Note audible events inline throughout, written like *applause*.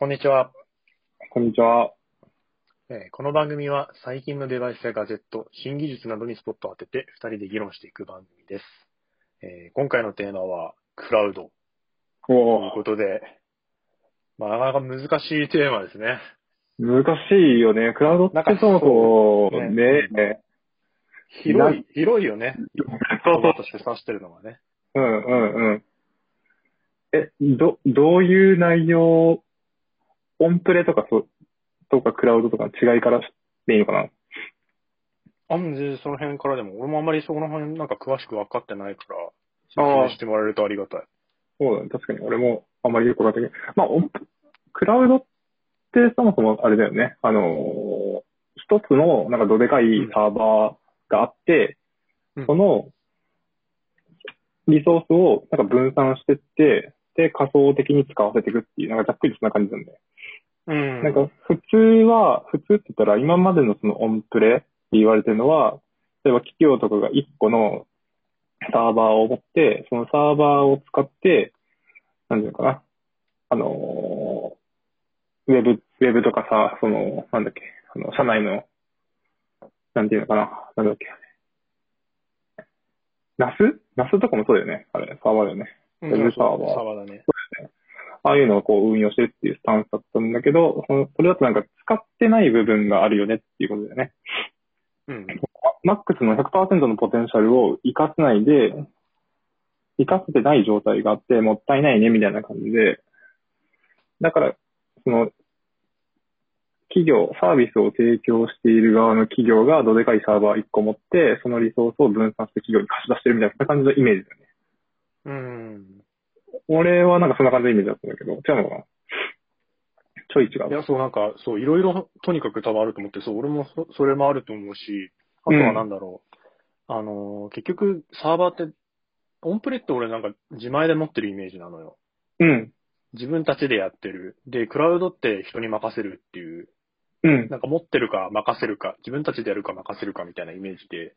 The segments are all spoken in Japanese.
こんにちは、こんにちは。えーこの番組は最近のデバイスやガジェット、新技術などにスポットを当てて2人で議論していく番組です。えー今回のテーマはクラウドとおいうことで、まあ、なかなか難しいテーマですね。難しいよね。クラウドってなんかそもそもそうね、ね広い、広いよね。そう言葉として指してるのがね。うんうんうん。え、ど、どういう内容、オンプレとかそ、とかクラウドとかの違いからでいいのかなあんで、その辺からでも、俺もあんまりその辺なんか詳しく分かってないから、説明してもらえるとありがたい。そうだね。確かに俺もあんまりよくわかってない。まあ、オンクラウドってそもそもあれだよね。あのー一つのなんかどでかいサーバーがあって、うんそのリソースをなんか分散してって、で、仮想的に使わせていくっていう、なんかざっくりそんな感じなんだよ。うん。なんか普通は、普通って言ったら今までのそのオンプレって言われてるのは、例えば企業とかが1個のサーバーを持って、そのサーバーを使って、なんていうのかな。あのーウェブ、ウェブとかさ、その、なんだっけ、あの、社内の、なんていうのかな。なんだっけ。ナス？ナスとかもそうだよね。あれ、サーバーだよね。うん、ウェブサーバーそうそうサーバーだね。ああいうのをこう運用してるっていうスタンスだったんだけど、そのそれだとなんか使ってない部分があるよねっていうことだよね。うん。マックスの100%のポテンシャルを活かせないで、活かせてない状態があって、もったいないねみたいな感じで、だから、その、企業、サービスを提供している側の企業がどでかいサーバー1個持って、そのリソースを分散して企業に貸し出してるみたいな感じのイメージだよね。うん。俺はなんかそんな感じのイメージだったんだけど、違うのかなちょい違う。いや、そう、なんか、そう、いろいろ、とにかく多分あると思って、そう、俺もそそれもあると思うし、あとはなんだろう。あのー、結局、サーバーって、オンプレって俺なんか自前で持ってるイメージなのよ。うん。自分たちでやってる。で、クラウドって人に任せるっていう、うん。なんか持ってるか任せるか、自分たちでやるか任せるかみたいなイメージで、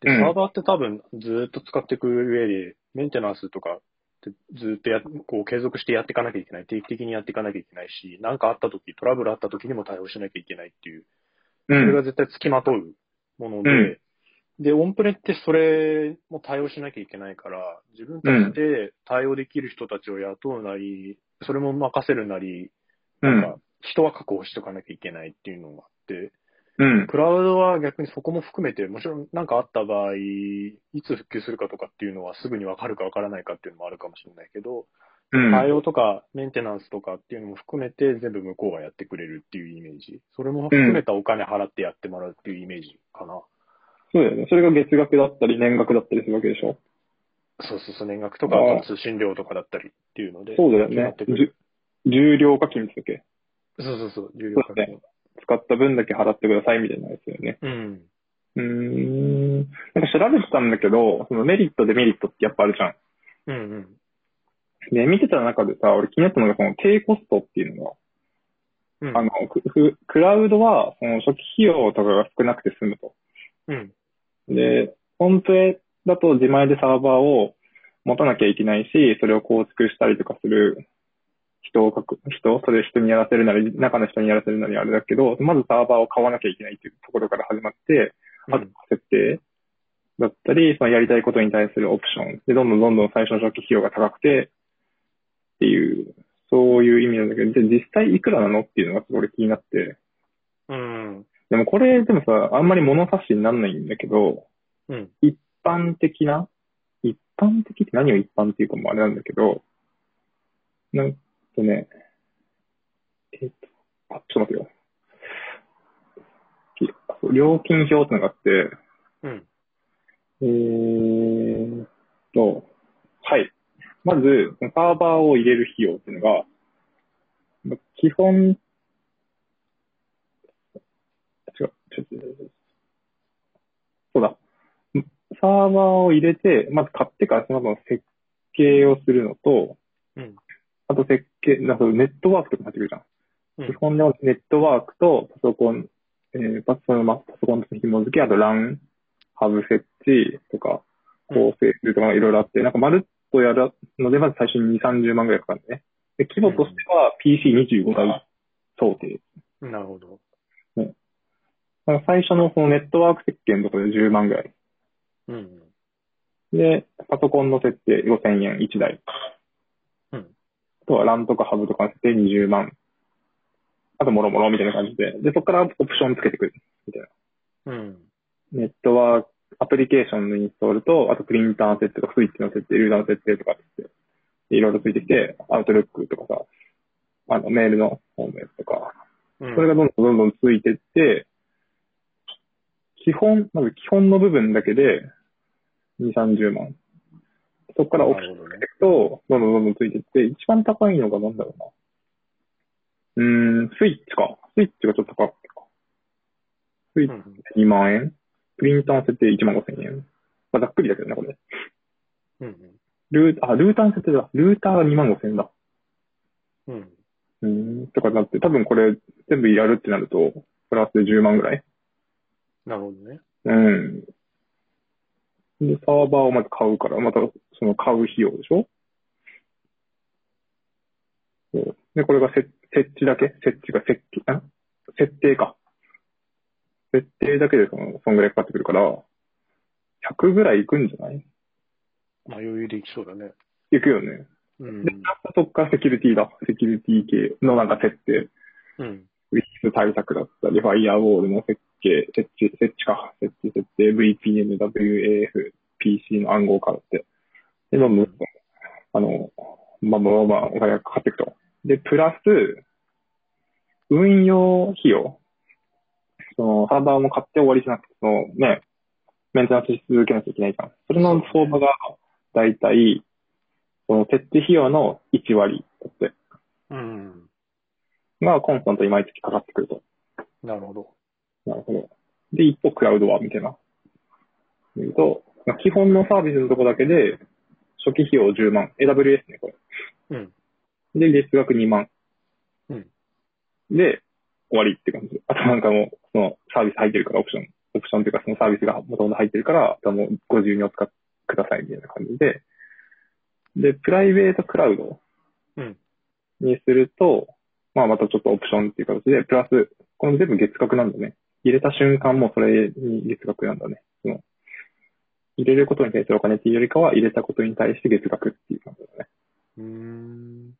で、うんサーバーって多分ずーっと使っていく上で、メンテナンスとかってずーっとや、こう継続してやっていかなきゃいけない。定期的にやっていかなきゃいけないし、なんかあった時、トラブルあった時にも対応しなきゃいけないっていう、うそれん。が絶対付きまとうもので、うんで、オンプレってそれも対応しなきゃいけないから、自分たちで対応できる人たちを雇うなり、それも任せるなり、うん。なんか人は確保しとかなきゃいけないっていうのがあって、うん。クラウドは逆にそこも含めて、もちろん何かあった場合、いつ復旧するかとかっていうのはすぐにわかるかわからないかっていうのもあるかもしれないけど、うん。対応とかメンテナンスとかっていうのも含めて全部向こうがやってくれるっていうイメージ。それも含めたお金払ってやってもらうっていうイメージかな。そうだよね。それが月額だったり、年額だったりするわけでしょ？そうそうそう、年額とか通信料とかだったりっていうので。そうだよね重量課金だっけ？そうそうそう、有料課金。使った分だけ払ってくださいみたいなやつだよね。うん。うーん。なんか調べてたんだけど、そのメリット、デメリットってやっぱあるじゃん。うんうん。で、見てた中でさ、俺気になったのがその低コストっていうのが、うん。あの、クククラウドはその初期費用とかが少なくて済むと。うん。で、オンプレだと自前でサーバーを持たなきゃいけないし、それを構築したりとかする人を書く、人、それ人にやらせるなり、中の人にやらせるなりあれだけど、まずサーバーを買わなきゃいけないっていうところから始まって、あと設定だったり、そのやりたいことに対するオプションで、どんどんどんどん最初の初期費用が高くて、っていう、そういう意味なんだけど、で実際いくらなのっていうのがすごい気になって、うん。でもこれでもさ、あんまり物差しにならないんだけど、うん。一般的な、一般的って何を一般っていうかもあれなんだけど、なんとね、えっと、あ、ちょっと待ってよ。料金表ってのがあって、うん。えーっと、はい。まず、サーバーを入れる費用っていうのが、ま基本、違う、ちょっと、そうだ。サーバーを入れて、まず買ってからその後の設計をするのと、うん。あと設計、なんかネットワークとか入ってくるじゃん。うん基本ではネットワークとパソコン、えーパソまパソコンと紐付け、あと LAN、ハブ設置とか、構成するとかいろいろあって、なんかまるっとやるので、まず最初に2、30万ぐらいかかるね。で規模としては PC25 台想定。なるほど。だから最初のそのネットワーク設計のところで10万ぐらい。うん。で、パソコンの設定5000円1台。とは LAN とかハブとかの設定20万。あともろもろみたいな感じで。で、そこからオプションつけてくる。みたいな。うん。ネットワーク、アプリケーションのインストールと、あとプリンターの設定とか、スイッチの設定、ルーダーの設定とかって、いろいろついてきて、アウトルックとかさ、あの、メールの方のやつとか、うんそれがどんどんどんどんついてって、基本、まず基本の部分だけで、2、30万。そこからオプションなるほどねつけていくと、どんどんどんどんついてって、一番高いのがなんだろうな。うーん、スイッチか。スイッチがちょっと高かったか。スイッうん。チ2万円。プリンターの設定1万5千円。まあ、ざっくりだけどね、これ。うん。ルー、あ、ルーターの設定だ。ルーターが2万5千円だ。うん。うーん、とかなって、多分これ全部やるってなると、プラスで10万ぐらい。なるほどね。うん。で、サーバーをまず買うから、またその買う費用でしょ？で、これが設設置だけ？設置が設計、あ？設定か。設定だけでその、そんぐらいかかってくるから、100ぐらいいくんじゃない？まあ余裕でいきそうだね。いくよね。うんで、。そこからセキュリティだ。セキュリティ系のなんか設定。うん。ウィス対策だったり、ファイアウォールの設計、設置、設置か、設置、設定、VPN、WAF、PC の暗号化だって。で、どんどん、あの、まあまあまあ、お金がかかっていくと。で、プラス、運用費用。その、サーバーも買って終わりじゃなくて、そのね、メンテナンスし続けなきゃいけないじゃん。それの相場が、だいたい、その設置費用の1割だって。うん。が、コンスタントに毎月かかってくると。なるほど。なるほど。で、一方、クラウドは、みたいな。言うと、まあ基本のサービスのとこだけで、初期費用10万。AWS ね、これ。うん。で、月額2万。うん。で、終わりって感じ。あとなんかもう、そのサービス入ってるから、オプション。オプションっていうか、そのサービスがもともと入ってるから、あとはもうご自由にお使いください、みたいな感じで。で、プライベートクラウドうん。にすると、まあまたちょっとオプションっていう形で、プラス、この全部月額なんだね。入れた瞬間もそれに月額なんだね。その入れることに対するお金っていうよりかは、入れたことに対して月額っていう感じだね。うーん。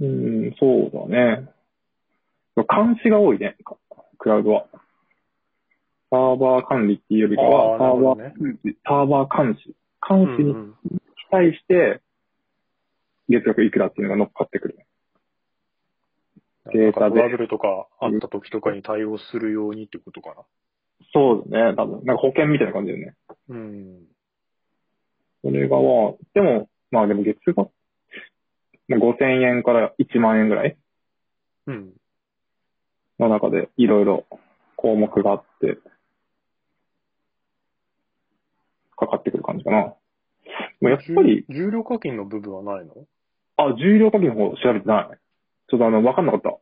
うーん、そうだね。監視が多いね、クラウドは。サーバー管理っていうよりかは、サーバー、ねサーバー監視。監視に対して、月額いくらっていうのが乗っかってくる。データでトラブルとかあった時とかに対応するようにってことかな。そうだね、多分。なんか保険みたいな感じだよね。うん。それがまあ、でも、まあでも月額、まあ5000円から1万円ぐらいうん。の中でいろいろ項目があって、かかってくる感じかな。やっぱり、重量課金の部分はないの？あ、重量課金の方調べてない。ちょっとあの、わかんなかった。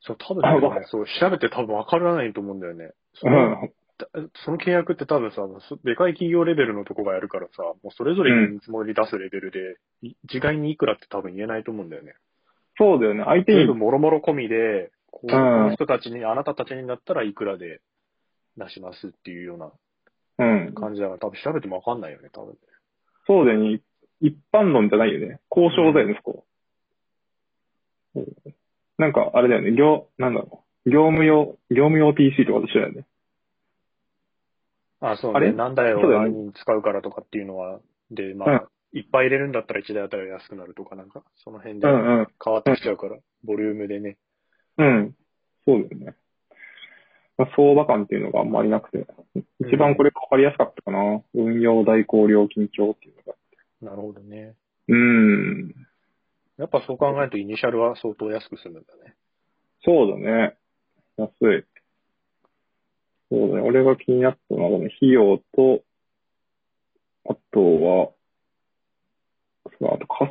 そう、多分ねあわかるそう、調べて多分わからないと思うんだよね。そうん。のその契約って多分さ、そでかい企業レベルのとこがやるからさ、もうそれぞれの見積もり出すレベルで、い一概にいくらって多分言えないと思うんだよね。そうだよね。相手に、もろもろ込みで、この人たちに、あなたたちになったらいくらで出しますっていうようなうん。感じだから、多分調べてもわかんないよね、多分。そうだよね。一般論じゃないよね。交渉だよね、そこ。うんなんか、あれだよね。業、なんだろう。業務用、業務用 PC とかと一緒だよね。あ、そうね。あれ？なんだよ、そうだよね何に使うからとかっていうのは、で、まあ、うんいっぱい入れるんだったら1台あたり安くなるとか、なんか、その辺でうんうん。変わってきちゃうから、ボリュームでね。うん。そうだよね。まあ、相場感っていうのがあんまりなくて、一番これがわかりやすかったかな。運用代行料金表っていうのが。なるほどね。うん。やっぱそう考えると、イニシャルは相当安く済むんだね。そうだね。安い。そうだね。俺が気になったのは、この費用と、あとは、そうあとカス、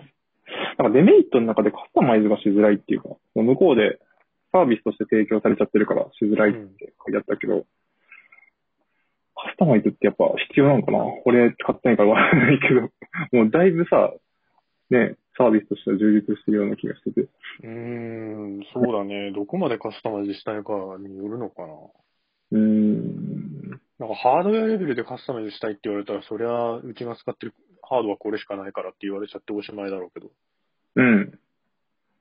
なんかデメリットの中でカスタマイズがしづらいっていうか、向こうでサービスとして提供されちゃってるからしづらいって書いてあったけど、カスタマイズってやっぱ必要なのかな？俺使ってないからわからないけど、もうだいぶさ、ね、サービスとしては充実してるような気がしてて。うーん、そうだね。どこまでカスタマイズしたいかによるのかな。うーん。なんかハードウェアレベルでカスタマイズしたいって言われたら、そりゃ、うちが使ってるハードはこれしかないからって言われちゃっておしまいだろうけど。うん。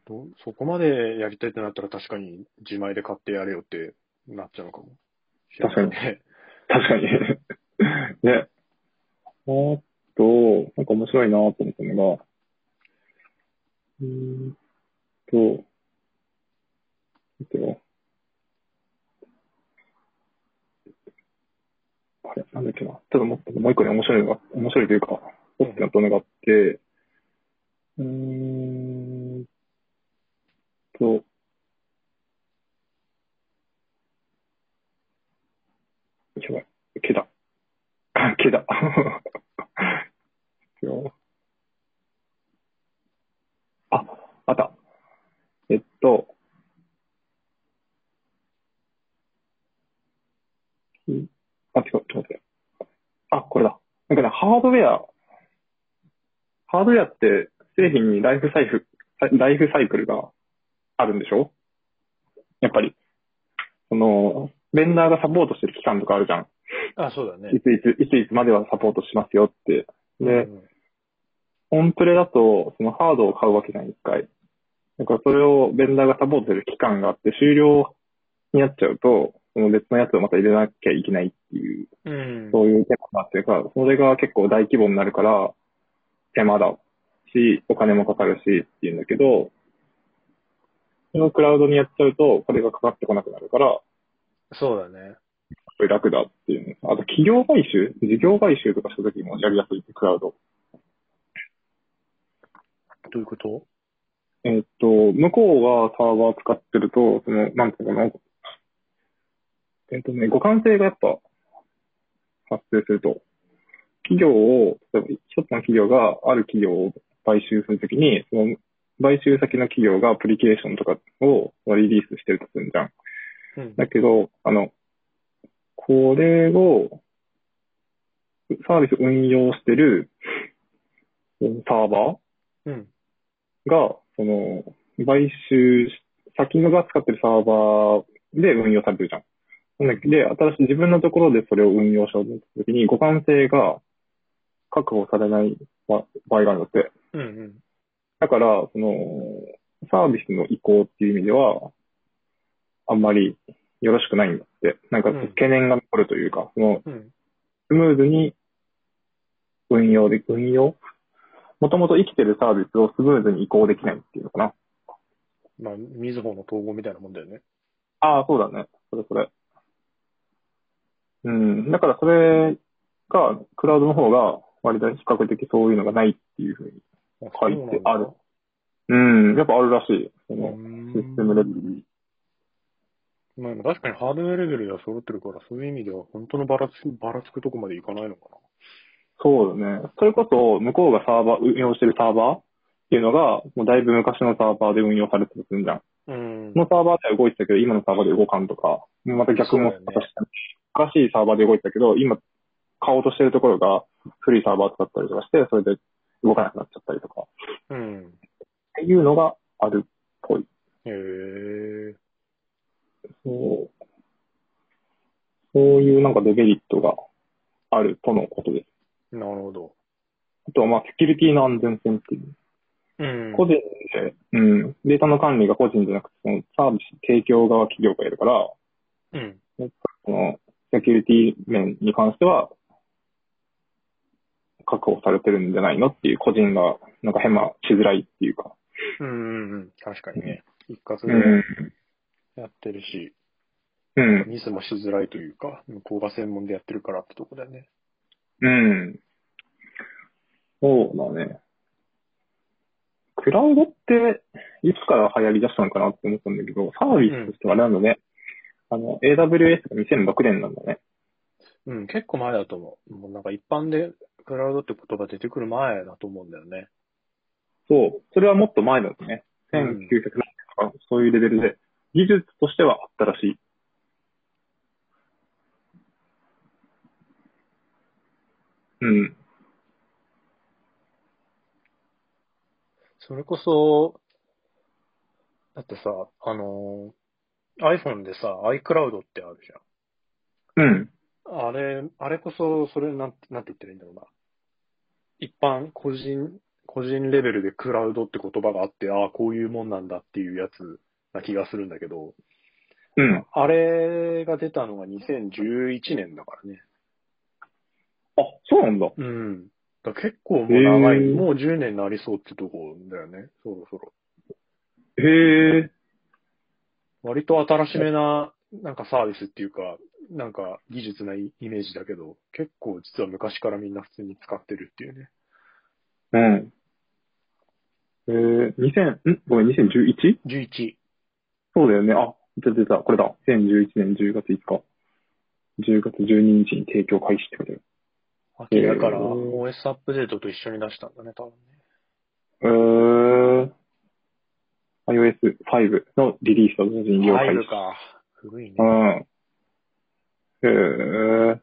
どそこまでやりたいってなったら確かに自前で買ってやれよってなっちゃうのかも。確かにね。確かに。*laughs* *laughs* ね。あと、なんか面白いなと思ったのが、うんと、待ってよ。あれ、なんだっけな。ちょっとももう一個ね、面白いのが、面白いというか、大きなのがあって、うーんと、やばい、毛だ。*laughs* 毛だ。よあ、あった。えっと、んあ、違う、ちょっと待って。あ、これだ。なんかね、ハードウェア、ハードウェアって製品にライフサイクル、ライフサイクルがあるんでしょ？やっぱり。その、ベンダーがサポートしてる期間とかあるじゃん。あ、そうだねい。ついつ、いついつまではサポートしますよって。で、うんオンプレだと、そのハードを買うわけじゃん、一回。だからそれをベンダーがサポートする期間があって、終了になっちゃうと、その別のやつをまた入れなきゃいけないっていう、うん。そういう手間があってか、それが結構大規模になるから、手間だし、お金もかかるしっていうんだけど、そのクラウドにやっちゃうと、これがかかってこなくなるから、そうだね。これ楽だっていうの。あと、企業買収？事業買収とかした時もやりやすいって、クラウド。どういうこと？えっと、向こうがサーバー使ってると、その、なんていうのかな。えっとね、互換性がやっぱ発生すると、企業を、例えば一つの企業がある企業を買収するときに、その買収先の企業がアプリケーションとかをリリースしてるとするじゃん。うん。だけど、あの、これを、サービス運用してるサーバうん。ーが、その、買収し、先のが使ってるサーバーで運用されてるじゃん。で、新しい自分のところでそれを運用しようと思ったときに、互換性が確保されない場合があるんだって。うんうん。だから、その、サービスの移行っていう意味では、あんまりよろしくないんだって。なんかうん懸念が残るというか、その、うん。スムーズに運用で、運用もともと生きてるサービスをスムーズに移行できないっていうのかな。まあ、みずほの統合みたいなもんだよね。ああ、そうだね。それそれ。うん。だからそれが、クラウドの方が割と比較的そういうのがないっていうふうに書いてある。うん。やっぱあるらしい。その、システムレベルに。まあ、確かにハードウェアレベルでは揃ってるから、そういう意味では本当のばらつき、ばらつくとこまでいかないのかそうだね。それこそ、向こうがサーバー、運用してるサーバーっていうのが、もうだいぶ昔のサーバーで運用されてるとするじゃん。な。うんそ。のサーバーでは動いてたけど、今のサーバーで動かんとか、また逆もそうだよねまたして、新しいサーバーで動いてたけど、今、買おうとしてるところが古いサーバー使ったりとかして、それで動かなくなっちゃったりとか、うん。っていうのがあるっぽい。へえ。そう。そういうなんかデメリットがあるとのことです。なるほど。あとはまあ、セキュリティの安全性っていう。うん。個人で、うん、データの管理が個人じゃなくて、そのサービス提供側企業がやるから、うん。その、セキュリティ面に関しては、確保されてるんじゃないのっていう個人が、なんか変なしづらいっていうか。うんうんうん。確かにね。一括うでん。やってるし、うん。ミスもしづらいというか、向こうが専門でやってるからってとこだよね。うん。そうだね。クラウドって、いつから流行り出したのかなって思ったんだけど、サービスとしてはあれなんだね。あの、AWS が2006年なんだね。うん、結構前だと思う。もうなんか一般でクラウドって言葉出てくる前だと思うんだよね。そう。それはもっと前だね。うん1900年とか、そういうレベルで、技術としてはあったらしい。うん。それこそ、だってさ、あの、iPhone でさ、iCloud ってあるじうん。ゃん。あれ、あれこそ、それなんて、なんて言ったらいいんだろうな。一般、個人、個人レベルでクラウドって言葉があって、ああ、こういうもんなんだっていうやつな気がするんだけど、うん。あれが出たのが2011年だからね。あ、そうなんだ。うん。だ結構もう長い、もう10年になりそうってとこだよね。そろそろ。へえ。割と新しめな、なんかサービスっていうか、なんか技術なイイメージだけど、結構実は昔からみんな普通に使ってるっていうね。うん。えー、2000、んごめん、2011? 11。そうだよね。あ、出た出た。これだ。2011年10月5日。10月12日に提供開始ってことよ。秋だから OS アップデートと一緒に出したんだね、多分ね。えー、iOS5 のリリースと同時に利用開始。入るか。古いね。うん。へえ。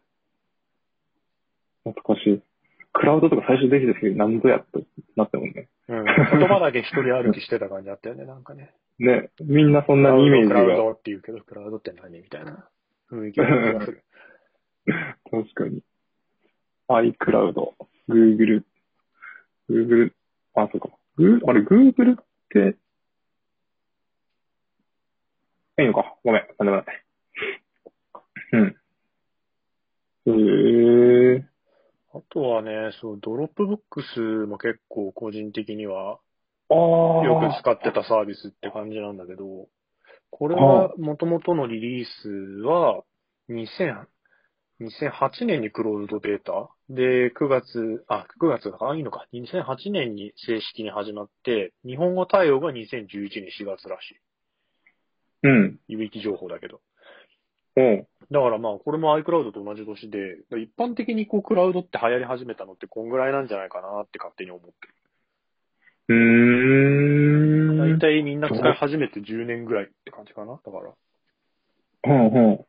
懐かしい。クラウドとか最初できた時何ぞやってなったもんね。うん。言葉だけ一人歩きしてた感じあったよね、なんかね。*laughs* ね、みんなそんなにイメージクラウが。ドって言うけど、クラウドって何みたいな雰囲気がする。*laughs* 確かに。iCloud、Google、Google、あ、そうか。グーあれ、Google って、いいのか。ごめん。なんでもない。うん。へえあとはね、そう、 Dropbox も結構個人的には。よく使ってたサービスって感じなんだけど、これは元々のリリースは2000 2008年にクローズドベータで、9月、あ、9月か、あ、いいのか。2008年に正式に始まって、日本語対応が2011年4月らしい。うん。有益情報だけど。うん。だからまあ、これも iCloud と同じ年で、一般的にこう、クラウドって流行り始めたのってこんぐらいなんじゃないかなって勝手に思ってうーん。る。大体みんな使い始めて10年ぐらいって感じかな。だから。うんうん。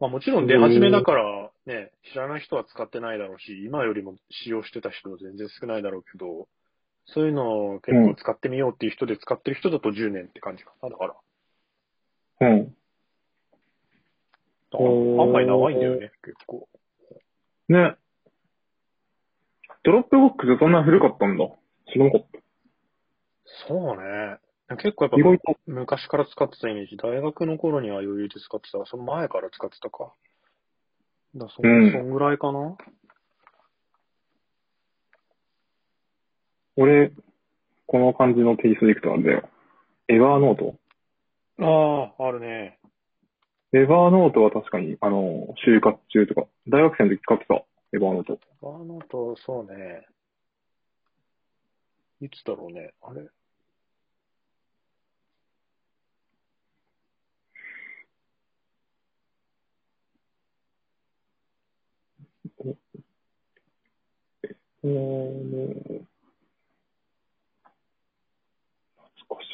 まあもちろん出始めだからね、知らない人は使ってないだろうし、今よりも使用してた人は全然少ないだろうけど、そういうのを結構使ってみようっていう人で使ってる人だと10年って感じかな。だから。うん。だから案外長いんだよね、結構。ね。 Dropbox そんな古かったんだ。知らなかった。そうね。結構やっぱ。昔から使ってたイメージ。大学の頃には余裕で使ってた。その前から使ってたか。だそ,、うんそんぐらいかな。俺、この感じのテイストでいくとあれだよ。 Evernote。ああ、あるね。エバーノートは確かに、あの、就活中とか、大学生の時使ってた。エバーノート。あのと、そうね。いつだろうね。あれ？えー、懐かし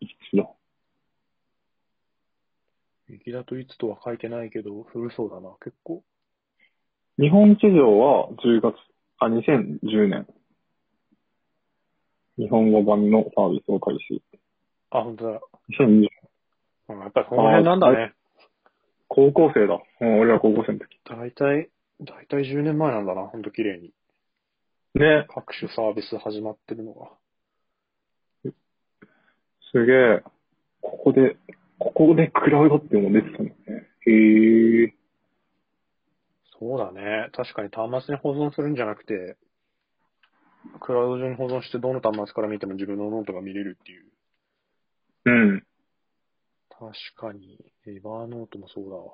い。い。つだ雪だとい。つとは書い。てない。けど、古そうだな、結構。日本地上は10月、あ、2010年。日本語版のサービスを開始。あ、本当だ。2020年。やっぱりこの辺なんだね。高校生だ。うん、俺は高校生の時。大体、大体10年前なんだな、ほんと綺麗に。ね、各種サービス始まってるのが。すげえ。ここで、ここでクラウドっても出てたんだね。へえ。そうだね。確かに端末に保存するんじゃなくて、クラウド上に保存してどの端末から見ても自分のノートが見れるっていう。うん。確かに、Evernote もそうだわ。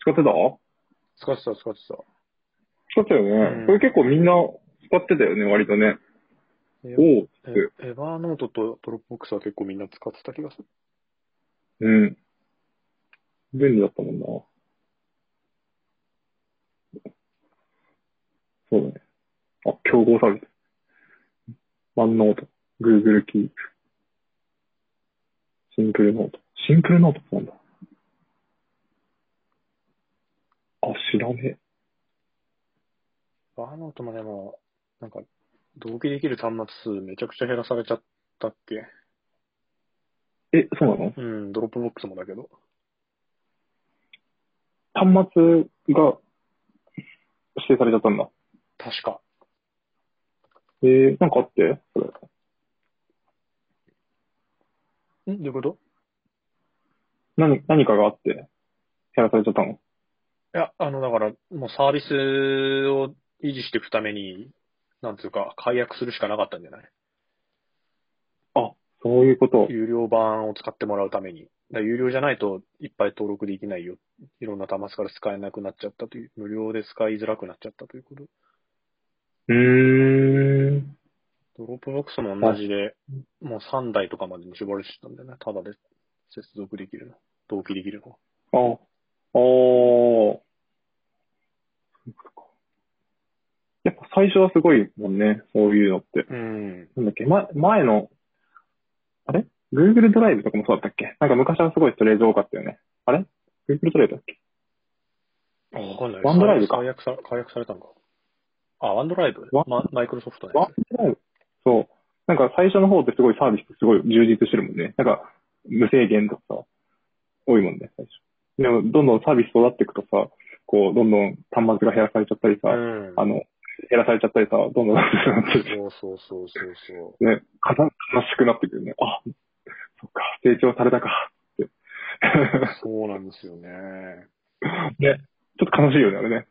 使ってた？使ってた、使ってた。使ったよね。うんこれ結構みんな使ってたよね、割とね。エおうえ Evernote と Dropbox は結構みんな使ってた気がする。うん。便利だったもんな。そうだね。あ、競合サービス。 OneNote、Google キープ、シンプルノート。シンプルノートってなんだ？あ、知らねえ。 Evernote もでも、なんか、同期できる端末数めちゃくちゃ減らされちゃったっけ？え、そうなの？うん、 Dropbox もだけど。端末が指定されちゃったんだ。確か。えー、なんかあって？それ。ん？どういうこと？何、何かがあって減らされちゃったの？いや、あの、だから、もうサービスを維持していくために、なんつうか、解約するしかなかったんじゃない？あ、そういうこと。有料版を使ってもらうために。だから有料じゃないといっぱい登録できないよ。いろんな端末から使えなくなっちゃったという、無料で使いづらくなっちゃったということ。うーん。 Dropbox も同じで、もう3台とかまでに絞られてたんだよね。ただで接続できるの。同期できるの。あ、あー。そういうことかやっぱ最初はすごいもんね、そういうのって。うん。なんだっけ、ま、前の、あれ ?Google ドライブとかもそうだったっけ？なんか昔はすごいストレージ多かったよね。あれ ?Google ドライブだっけ？あ、わかんない。ワンドライブか解約さ、解約されたのか。あ、ワンドライブワンま、マイクロソフトのワやつ。ンドライブそう。なんか最初の方ってすごいサービスすごい充実してるもんね。なんか無制限とかさ、多いもんね、最初。でも、どんどんサービス育っていくとさ、こう、どんどん端末が減らされちゃったりさ、うん。あの、減らされちゃったりさ、どんどんそうそうそうそうそう。ね、悲しくなってくるね。あ、そっか、成長されたかって。*laughs* そうなんですよね。ね、ちょっと悲しいよね、あれね。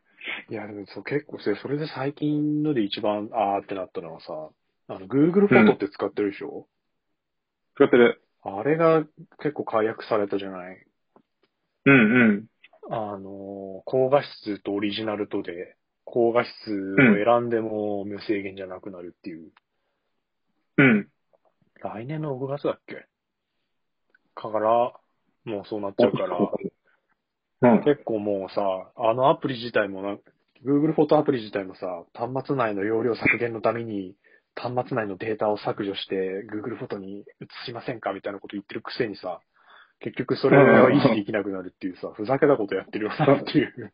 いや、でもそう結構それ、それで最近ので一番、あーってなったのはさ、あの、Google フォトって使ってるでしょ、使ってる。あれが結構解約されたじゃない？うんうん。あの、高画質とオリジナルとで、高画質を選んでも無制限じゃなくなるっていう。うん。来年の6月だっけ？から、もうそうなっちゃうから、うん。結構もうさ、あのアプリ自体もな、Google フォトアプリ自体もさ、端末内の容量削減のために、端末内のデータを削除して Google フォトに移しませんかみたいなこと言ってるくせにさ、結局それは維持できなくなるっていうさ、ふざけたことやってるよなっていう。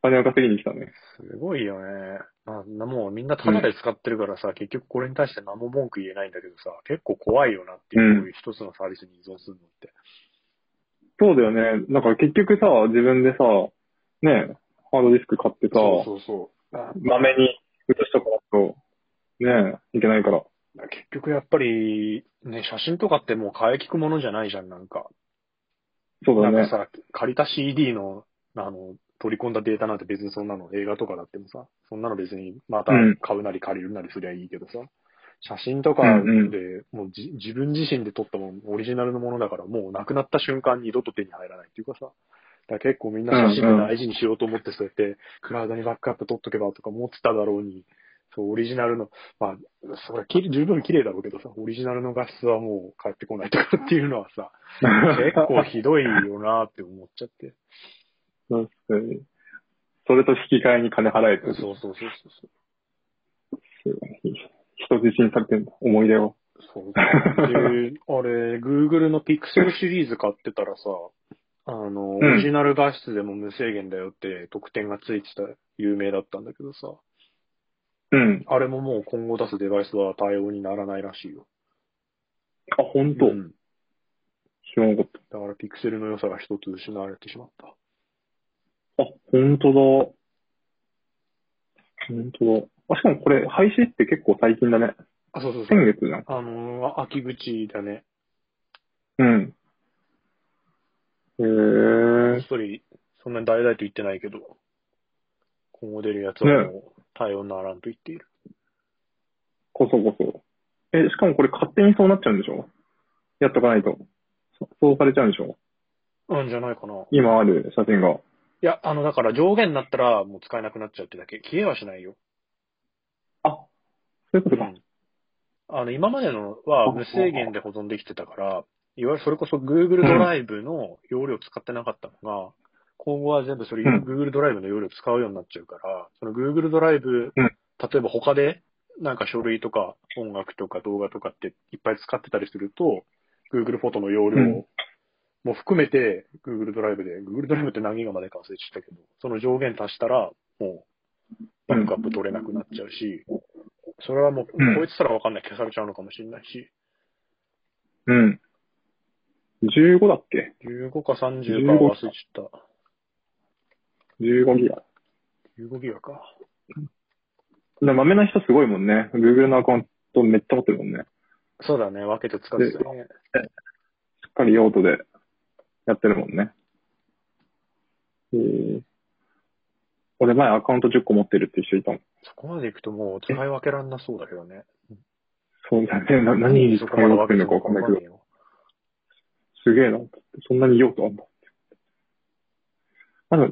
金を稼ぎに来たね。すごいよね。まあ、もうみんなタダで使ってるからさ、結局これに対して何も文句言えないんだけどさ、結構怖いよなっていう、うんこういう一つのサービスに依存するのって。そうだよね。だから結局さ、自分でさ、ね、ハードディスク買ってさ、そうそうそまめに移しとかないと、ね、いけないから。結局やっぱり、ね、写真とかってもう替え聞くものじゃないじゃん、なんか。そうだね。なんかさ、借りた CD の、あの、取り込んだデータなんて別にそんなの映画とかだってもさ、そんなの別にまたうん買うなり借りるなりすりゃいいけどさ、写真とかうんうんで、もうじ自分自身で撮ったもの、オリジナルのものだからもうなくなった瞬間二度と手に入らないっていうかさ、だ結構みんな写真で大事にしようと思ってそうやって、クラウドにバックアップ取っとけばとか思ってただろうに、そう、オリジナルの、まあ、それ十分綺麗だろうけどさ、オリジナルの画質はもう返ってこないとかっていうのはさ、結構ひどいよなって思っちゃって。*laughs* 確かに。それと引き換えに金払えてそうそうそうそうそう。人質にされてんだ。思い出を。そうで、あれ、Google の Pixel シリーズ買ってたらさ、あの、オうんリジナル画質でも無制限だよって特典がついてた、有名だったんだけどさ、うん。あれももう今後出すデバイスは対応にならないらしいよ。あ、本当、うん知らなかっだから Pixel の良さが一つ失われてしまった。た。あ、本当だ。本当だ。あ、しかもこれ、廃止って結構最近だね。あ、そうそうそう。先月じゃん。あのー、秋口だね。うん。へえ。一人、そんなに大々と言ってないけど、今後出るやつはもう対応ならんと言っている。こそこそ。え、しかもこれ勝手にそうなっちゃうんでしょ？やっとかないと。そそうされちゃうんでしょ？うんじゃないかな。今ある写真が。いや、あの、だから上限になったらもう使えなくなっちゃうってだけ。消えはしないよ。あ、そういうことか。うん。あの、今までのは無制限で保存できてたから、いわゆるそれこそ Google ドライブの容量使ってなかったのが、今後は全部それうん。Google ドライブの容量使うようになっちゃうから、その Google ドライブ、うん。例えば他でなんか書類とか音楽とか動画とかっていっぱい使ってたりすると、Google フォトの容量うん。も含めて Google ドライブで、Google ドライブって何ギガまでか忘れちゃったけど、その上限足したら、もう、バックアップ取れなくなっちゃうし、それはもう、うん。こいつたらわかんない。消されちゃうのかもしれないし、うん。15だっけ？15か30か忘れちゃった。?15 ギガ。15ギガか。で豆な人すごいもんね。Google のアカウントめっちゃ持ってるもんね。そうだね、分けて使ってたね。しっかり用途でやってるもんね。えー、俺前アカウント10個持ってるって人いたもん。そこまで行くともう使い分けらんなそうだけどね。そうだね。な何に使い分けるのかわかんないけど、よ。すげえな。そんなに用途あんだ。まず、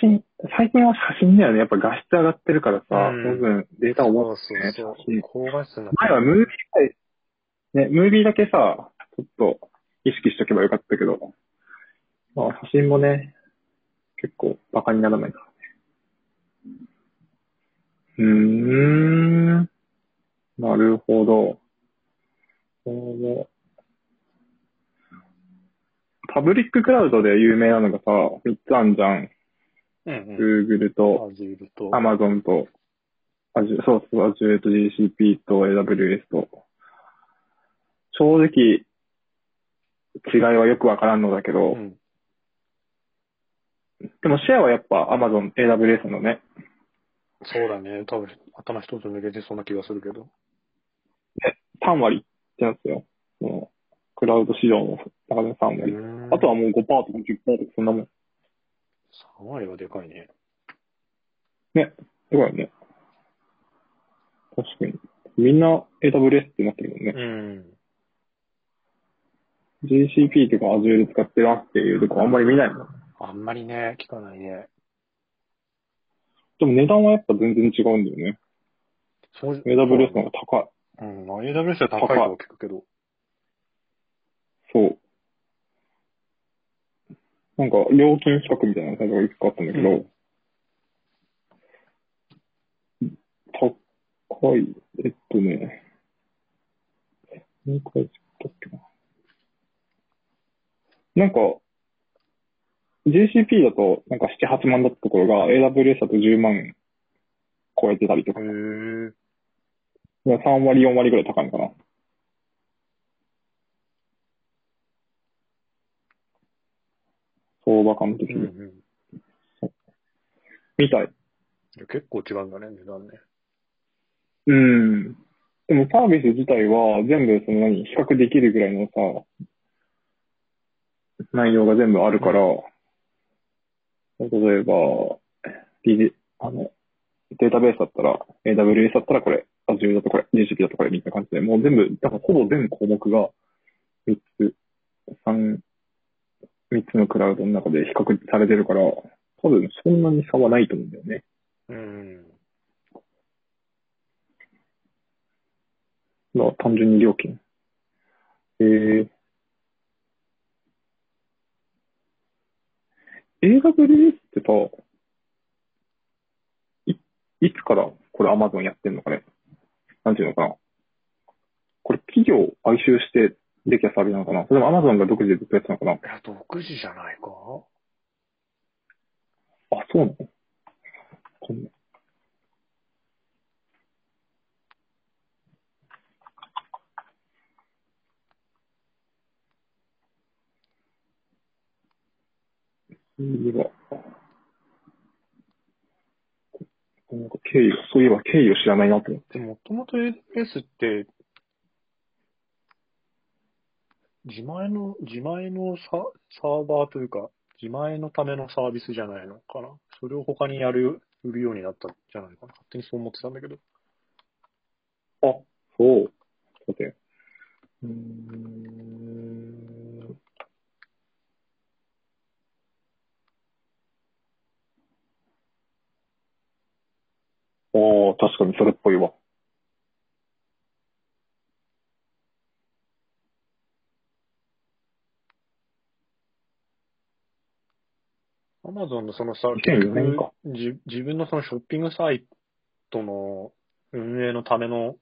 写真、最近は写真だよね。やっぱ画質上がってるからさ、うんその分データ重そいうね。そうそう。高画質な。前はムービーさえ、ね、ムービーだけさ、ちょっと意識しとけばよかったけど、まあ写真もね、結構バカにならないからね。うーん。なるほど。おーパブリッククラウドで有名なのがさ、3つあんじゃん。うんうん。Google と、 Azure と。Amazon と、Azure そうそう、Azure と GCP と AWS と。正直、違いはよくわからんのだけど、うん。でもシェアはやっぱ Amazon、AWS のね、そうだね。多分、頭一つ抜けてそうな気がするけど。3割ってやつよ。クラウド市場の中での3割。あとはもう5%とか10%とかそんなもん。3割はでかいね。ね。だからね。確かに。みんな AWS ってなってるもんね。うん。GCP とか Azure 使ってますっていうとこあんまり見ないもん。あんまりね、聞かないね。でも値段はやっぱ全然違うんだよね。そう AWS の方が高い。うん。まあ AWS は高いとは聞くけど。そう。なんか、料金比較みたいなサイトがいくつかあったんだけど、高い、えっとね、何回ったっけな。なんか、GCP だと、なんか7、8万だったところが、AWS だと10万超えてたりとかへ、ー。3割、4割ぐらい高いのかな。相場感的に。うんうん。みたい。結構違うんだね、値段ね。うん。でもサービス自体は全部その何、比較できるぐらいのさ、内容が全部あるから、例えば、DG あの、データベースだったら、AWS だったらこれ、Azure だとこれ、GCP だとこれ、みたいな感じで、もう全部、だからほぼ全項目が3つ、3、3つのクラウドの中で比較されてるから、多分そんなに差はないと思うんだよね。うん。まあ、単純に料金。えー、AWS ってさ、い、いつからこれ Amazon やってんのかね？なんていうのかな？これ企業を買収してできたサービスなのかな？それとも Amazon が独自でずっとやってたのかな？いや、独自じゃないか？あ、そうなの？こんな。いいわ。なんか経緯が、そういえば経緯を知らないなと思って。もともと AWS って、自前の、自前のササーバーというか、自前のためのサービスじゃないのかな。それを他にやる、売るようになったんじゃないかな。勝手にそう思ってたんだけど。あ、そう。さて。うん。ああ、確かにそれっぽいわ。アマゾンのそのさ、2004年か。自自分のそのショッピングサイトの運営のための、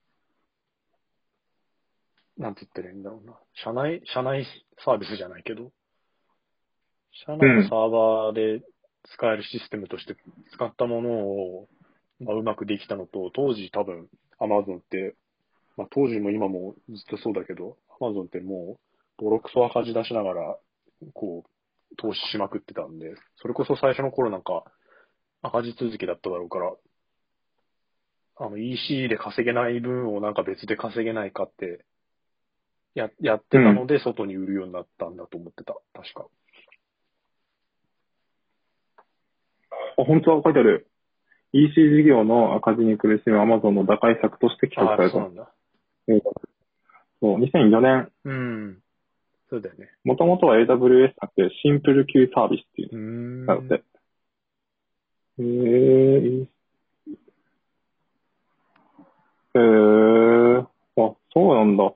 なんて言ったらいいんだろうな。社内、社内サービスじゃないけど、社内のサーバーで使えるシステムとして使ったものを、まあ、うまくできたのと、当時多分 Amazon って、まあ当時も今もずっとそうだけど、Amazon ってもうボロクソ赤字出しながら、こう、投資しまくってたんで、それこそ最初の頃なんか赤字続きだっただろうから、あの EC で稼げない分をなんか別で稼げないかって、や、やってたので外に売るようになったんだと思ってた。確か。あ、本当は書いてある。EC 事業の赤字に苦しむ Amazon の打開策として企画されたそうな。んだ。そう、2004年、うん。そうだよね。もともとは AWS だってシンプル Q サービスっていううーん。のがあって。へー、えー、あ、そうなんだ。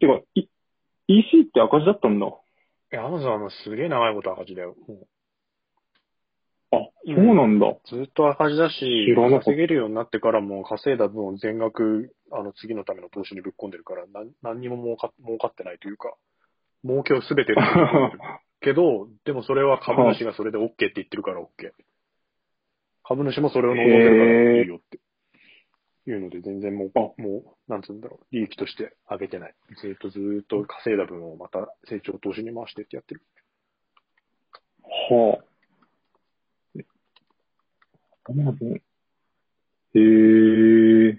てか、い EC って赤字だったんだ。いや、アマゾンはすげえ長いこと赤字だよ。もあ、そうなんだ。うずっと赤字だし稼げるようになってからも稼いだ分を全額、あの、次のための投資にぶっ込んでるから、なん何にも儲か儲かってないというか、儲けをすべて *laughs* けど、でもそれは株主がそれで OK って言ってるから OK。株主もそれを望んでるからいいよって。いうので、全然もう、もう、なんつうんだろう、利益として上げてない。ずっとずっと稼いだ分をまた成長投資に回してってやってる。はあ。アマゾン。へえ。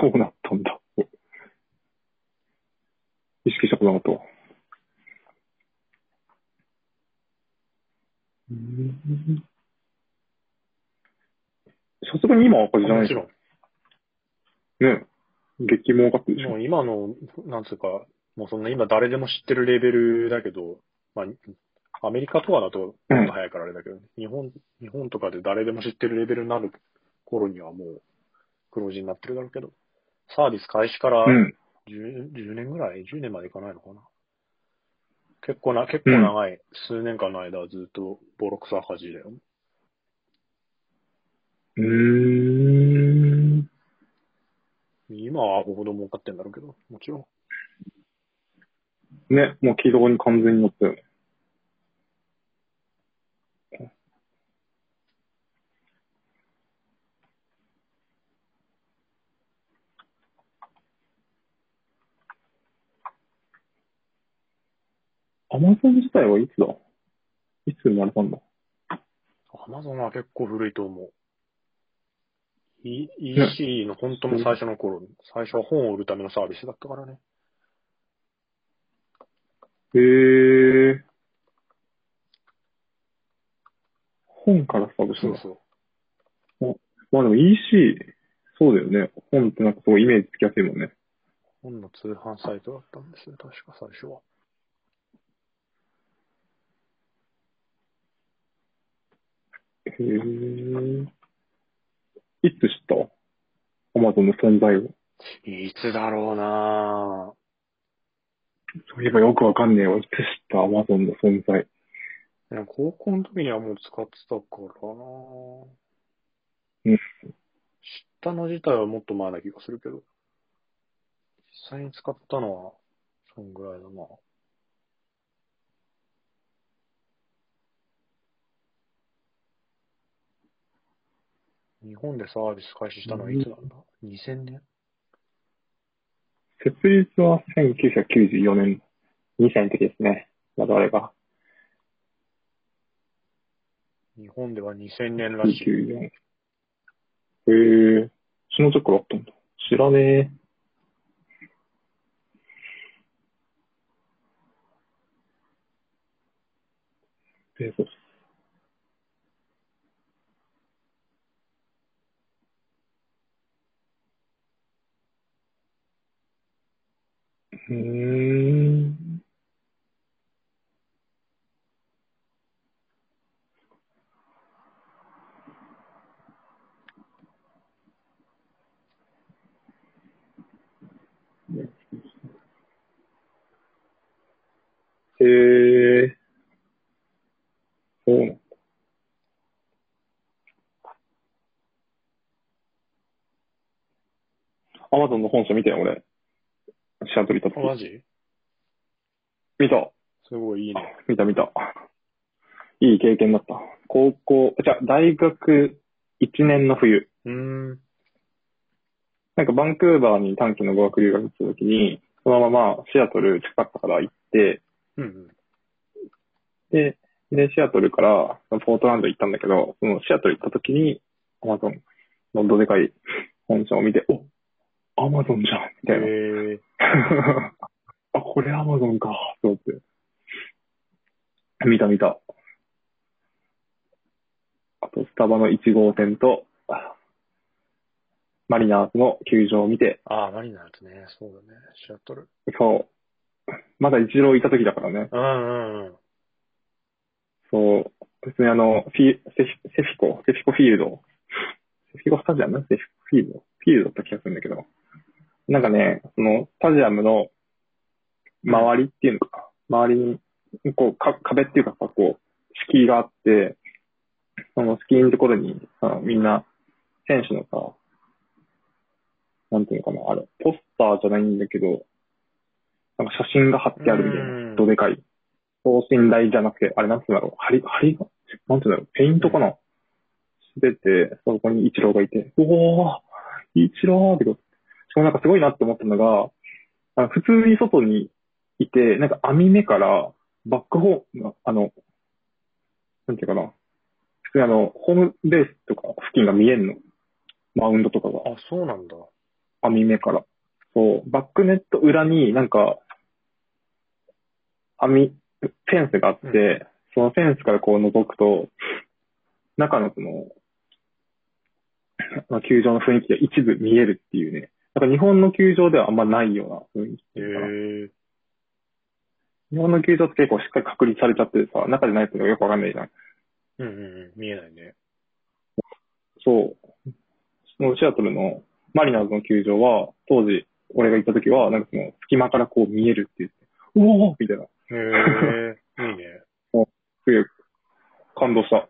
そうなったんだ。意識したことなかったわ。うーんさすがに今は赤字じゃないでしもちろょ。ん。ね激儲かってるでしょ。もう今の、なんつうか、もうそんな今誰でも知ってるレベルだけど、まあ、アメリカとかだともっと早いからあれだけど、日本、日本とかで誰でも知ってるレベルになる頃にはもう黒字になってるだろうけど、サービス開始からうん。10, 10年ぐらい ?10 年までいかないのかな？結構な、結構長い、数年間の間はずっとボロクソ赤字だよ。うーん。今はほど儲かってんだろうけど、もちろん。ね、もう軌道に完全に乗ったよね。アマゾン自体はいつだ？いつ生まれたんだ？アマゾンは結構古いと思う。E- EC の本当の最初の頃、最初は本を売るためのサービスだったからね。へえ。本からスタートしたんだ。そう。まあでも EC、そうだよね。本ってなんかすごいイメージつきやすいもんね。本の通販サイトだったんですよ、確か最初は。へえ。いつ知った？アマゾンの存在を。いつだろうなぁ。そういえばよくわかんねえわ。いつ知った？アマゾンの存在。高校の時にはもう使ってたからなぁ。うん知ったの自体はもっと前な気がするけど。実際に使ったのは、そんぐらいだな。日本でサービス開始したのはいつなんだ ?2000 年？設立は1994年、2歳の時ですね。我々が。日本では2000年らしい。94。へえ。その時からあったんだ。知らねえ。ベゾス。うん。へえ。そうなんだ。アマゾンの本社見たよ、俺。シャトリた時。あマジ？見た。すすごいいいね。見た見た。いい経験だった。高校、じゃあ大学1年の冬。うーん。なんかバンクーバーに短期の語学留学した時に、そのままシアトル近かったから行って、うんうん。で、で、シアトルからポートランド行ったんだけど、そのシアトル行った時に、アマゾンのどでかい本社を見て、おアマゾンじゃんみたいな。え *laughs* あ、これアマゾンか、と思って。見た見た。あと、スタバの1号店と、マリナーズの球場を見て、ー、ああ、マリナーズね。そうだね。シアトル。そう。まだ一郎いた時だからね。うんうんうん。そう。別にあの、フィセフセフィコ、セフィコフィールド？セフィコスタジアム？セフィコフィールド？フィールドだった気がするんだけど。なんかね、その、スタジアムの周りっていうのか、周りに、こう、か、壁っていうかさ、こう、敷居があって、その敷居のところに、さ、みんな、選手のさ、なんていうのかな、あれ、ポスターじゃないんだけど、なんか写真が貼ってあるみたいうんな、どでかい。等身大じゃなくて、あれなんていうんだろう、針、針が、なんていうんだろう、ペイントかなしてて、そこにイチローがいて、おー、イチローってこと。しかもなんかすごいなって思ったのが、あの普通に外にいて、なんか網目からバックホーム、あの、なんていうかな、普通にあの、ホームベースとか付近が見えんの。マウンドとかが。あ、そうなんだ。網目から。そう、バックネット裏になんか、網、フェンスがあって、うそのフェンスからこう覗くと、中のその、まあ球場の雰囲気が一部見えるっていうね。なんか日本の球場ではあんまないような雰囲気ってへいうか日本の球場って結構しっかり確立されちゃっててさ、中でないっていうのがよくわかんないじゃん。うんうんうん。見えないね。そう。そのシアトルのマリナーズの球場は、当時、俺が行った時は、なんかその隙間からこう見えるって言って、おおみたいな。へえいいね。*laughs* すげえ、感動した。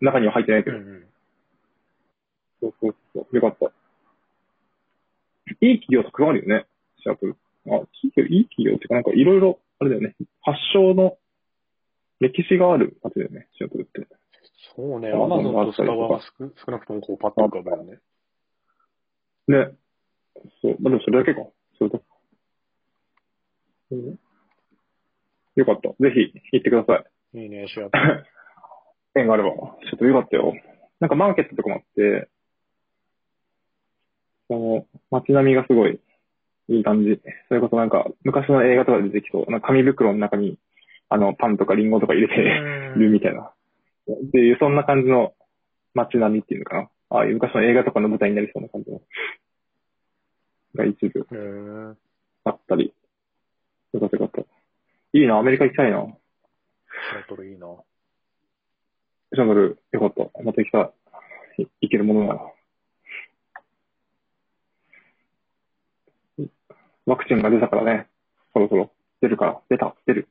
中には入ってないけど。うんうん。そうそうそう。よかった。いい企業と関わるよね、シアトル。あ、企業、いい企業ってか、なんかいろいろ、あれだよね。発祥の歴史がある街だよね、シアトルって。そうね。あアマゾンとスタバあは少少なくともこうパッと浮かぶよね。ね。そう。まあ、でもそれだけか。それだけ。うんよかった。ぜひ行ってください。いいね、シアトル。*laughs* 縁があれば。ちょっとよかったよ。なんかマーケットとかもあって、その、街並みがすごいいい感じ。それこそなんか、昔の映画とかで出てきそう。なんか紙袋の中に、あの、パンとかリンゴとか入れてるみたいな。っていう、そんな感じの街並みっていうのかな。ああいう昔の映画とかの舞台になりそうな感じの。が一部あったり。よかったよかった。いいな、アメリカ行きたいな。シアトルいいな。シャトル、よかった。また行きたい。い行けるものなら。ワクチンが出たからね。そろそろ。出るから。出た。出る。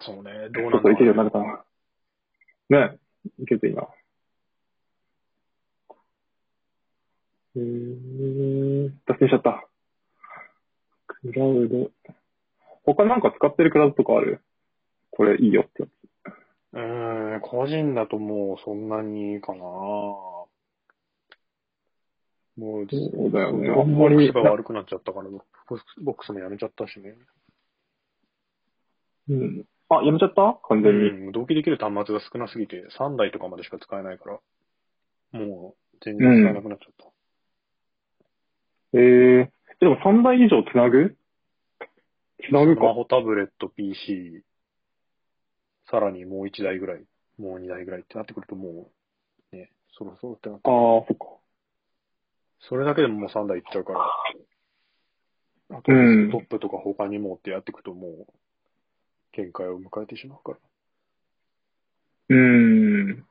そうね、どうちょなんだっと行けるようになろるかな。ね行けるといいな。えー、脱線しちゃった。クラウド。他なんか使ってるクラウドとかある？これいいよってやつ。う。ん、個人だともうそんなにかなもう、そうだよねボあんまりボックスが悪くなっちゃったから、ボックスボックスもやめちゃったしね。うん。あ、やめちゃった？完全に。うん、同期できる端末が少なすぎて、3台とかまでしか使えないから、もう全然使えなくなっちゃった。えー、でも3台以上つなぐ？つなぐかスマ。ホ、タブレット、PC、さらにもう1台ぐらい、もう2台ぐらいってなってくるともう、ね、そろそろってなってああ、そっか。それだけでももう3台いっちゃうから、あとうんトップとか他にもってやっていくともう、限界を迎えてしまうから。うーん。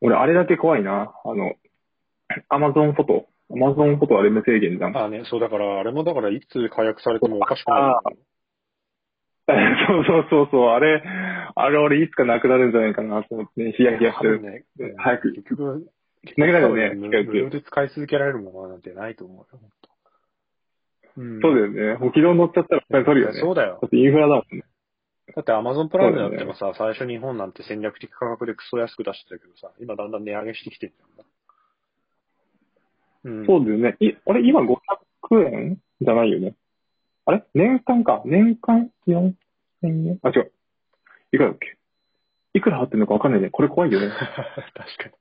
俺、あれだけ怖いな。あの、アマゾンフォト。アマゾンフォトはあれ無制限じゃん。あね、そうだから、あれもだからいつ解約されてもおかしくない。*laughs* そうそうそうそう。あれ、あれ俺いつかなくなるんじゃないかなと思って、ね、ヒヤヒヤしてる。ね、うん早く結局、なくなるよね無使うやつ無料で使い続けられるものなんてないと思うよ、本当。うんそうだよね。もう昨日乗っちゃったらお金取るよね。そうだよだ。ってインフラだもんね。だって Amazon プライムだってもさ、最初日本なんて戦略的価格でクソ安く出してたけどさ、今だんだん値上げしてきてるん。うん。そうだよね。い、あれ、今500円じゃないよね。あれ？年間か。年間4000円？あ、違う。いくらだっけ？いくら払ってるのかわかんないね。これ怖いよね。*laughs* 確か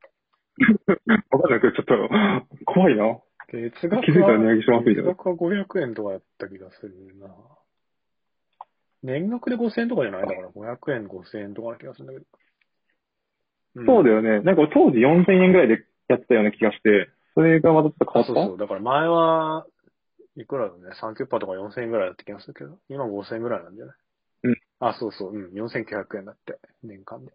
*laughs* わかんないけど、ちょっと、怖いな。に。月額は、気づいたら値上げしますみたいな月額は500円とかやった気がするな。年額で5000円とかじゃないだから500円、5000円とかな気がするんだけど。うんそうだよね。なんか当時4000円ぐらいでやってたような気がして、それがまたちょっと変わった？あそうそう。だから前は、いくらだね、3キュッパとか4000円ぐらいだった気がするけど、今5000円ぐらいなんじゃない？うん。あ、そうそう、うん、4900円だって、年間で。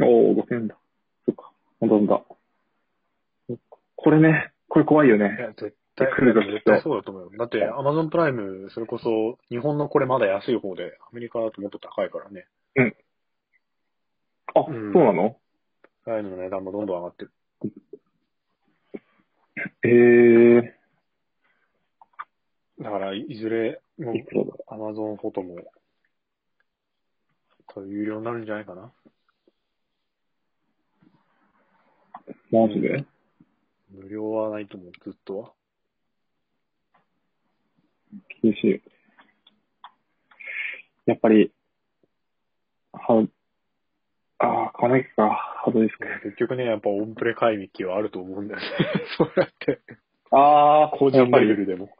おー、5000円だ。そっか。ほんとほんとだ。これね、これ怖いよね。絶対、来るぞ絶対そうだと思うよ。だって、アマゾンプライム、それこそ、日本のこれまだ安い方で、アメリカだともっと高いからね。あ、うんそうなの？プライムの値段もどんどん上がってる。えー、だから、いずれ、アマゾンフォトも、有料になるんじゃないかな。マジで無料はないと思う、ずっとは。厳しい。やっぱり、は、ああ、買わないか、ハードディスク。結局ね、やっぱオンプレ買い機はあると思うんだよね。*laughs* そうやって、ああ、個人レベルでも。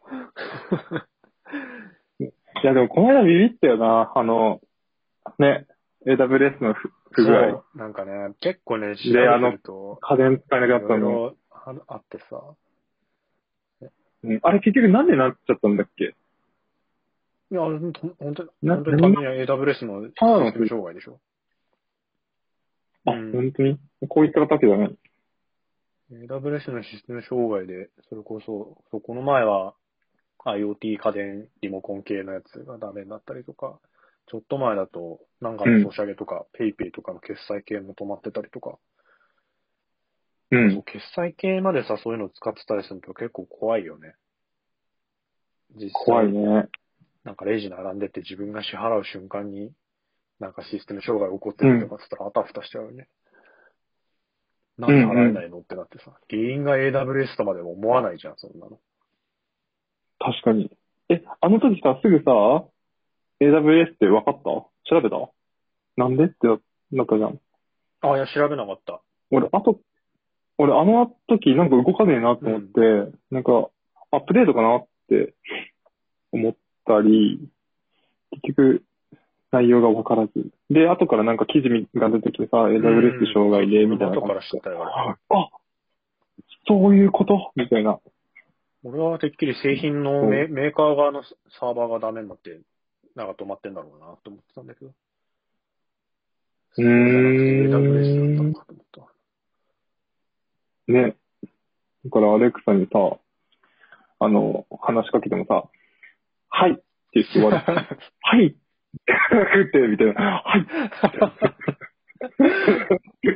いや、でもこの間ビビったよな。あの、ね、AWS の不不具合。そうなんかね、結構ね、調べであのてると、家電使えなくなったの。いろいろああってさ、うんあれ結局なんでなっちゃったんだっけ？いや、ほんと、本当に、な本当に単純に AWS のシただのステム障害でしょ。あ、うん本当に？こういったわけだね。AWS のシステム障害で、それこそ、そうこの前は IoT 家電リモコン系のやつがダメになったりとか、ちょっと前だと、なんかのソシャゲとか、PayPay とかの決済系も止まってたりとか、う。そうん決済系までさ、そういうの使ってたりすると結構怖いよね。実際怖いね。なんかレジ並んでて自分が支払う瞬間に、なんかシステム障害起こってるとかっつったらあたふたしちゃうよね。なんで払えないのってなってさ、原因が AWS とまでも思わないじゃん、そんなの。確かに。え、あの時さ、すぐさ、AWS って分かった？調べた？なんでってなったじゃん。あ、いや、調べなかった。俺、あと、俺、あの時なんか動かねえなと思って、なんか、アップデートかなって思ったり、結局、内容が分からず。で、後からなんか記事が出てきてさ、AWS 障害で、みたいな後か。ら知ったよ。あ、そういうこと？みたいな。俺はてっきり製品のメメーカー側のサーバーがダメになって、なんか止まってんだろうなと思ってたんだけど。うーんだったのかと思った。ね。だから、アレクサにさ、あの、話しかけてもさ、はいって言って終わる。*laughs* はいって、みたいな。はい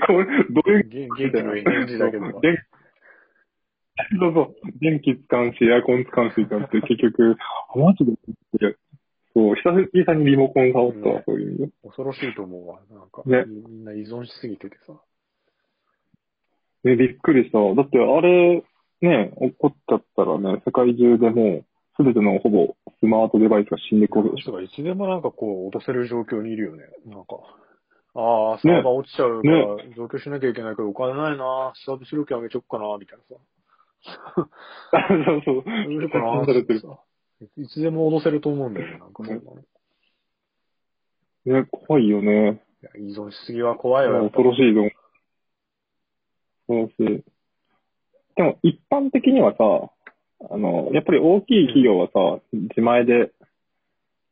これ、どういう元元気のいい返事だけどな。電そうそう。電気使うし、エアコン使うしって、結局、あ、マジでそう、久々にリモコン買おったわ、ねそういう意味で。恐ろしいと思うわ。なんか、ねみんな依存しすぎててさ。ね、びっくりした。だって、あれ、ね、起こっちゃったらね、世界中でもう、すべてのほぼスマートデバイスが死んでいくわけでしょ。人がいつでもなんかこう、落とせる状況にいるよね。なんか、ああ、サーバー落ちちゃうから、状況しなきゃいけないけど、お金ないな、サービス料金上げちゃおっかな、みたいなさ。*laughs* そうそう。*laughs* いるかなさ *laughs* れてる。さ。いつでも脅せると思うんだよね、なんかそういうの怖いよね。いや依存しすぎは怖いよ、恐ろしいぞ。恐ろしい。でも、一般的にはさ、あの、やっぱり大きい企業はさ、自前で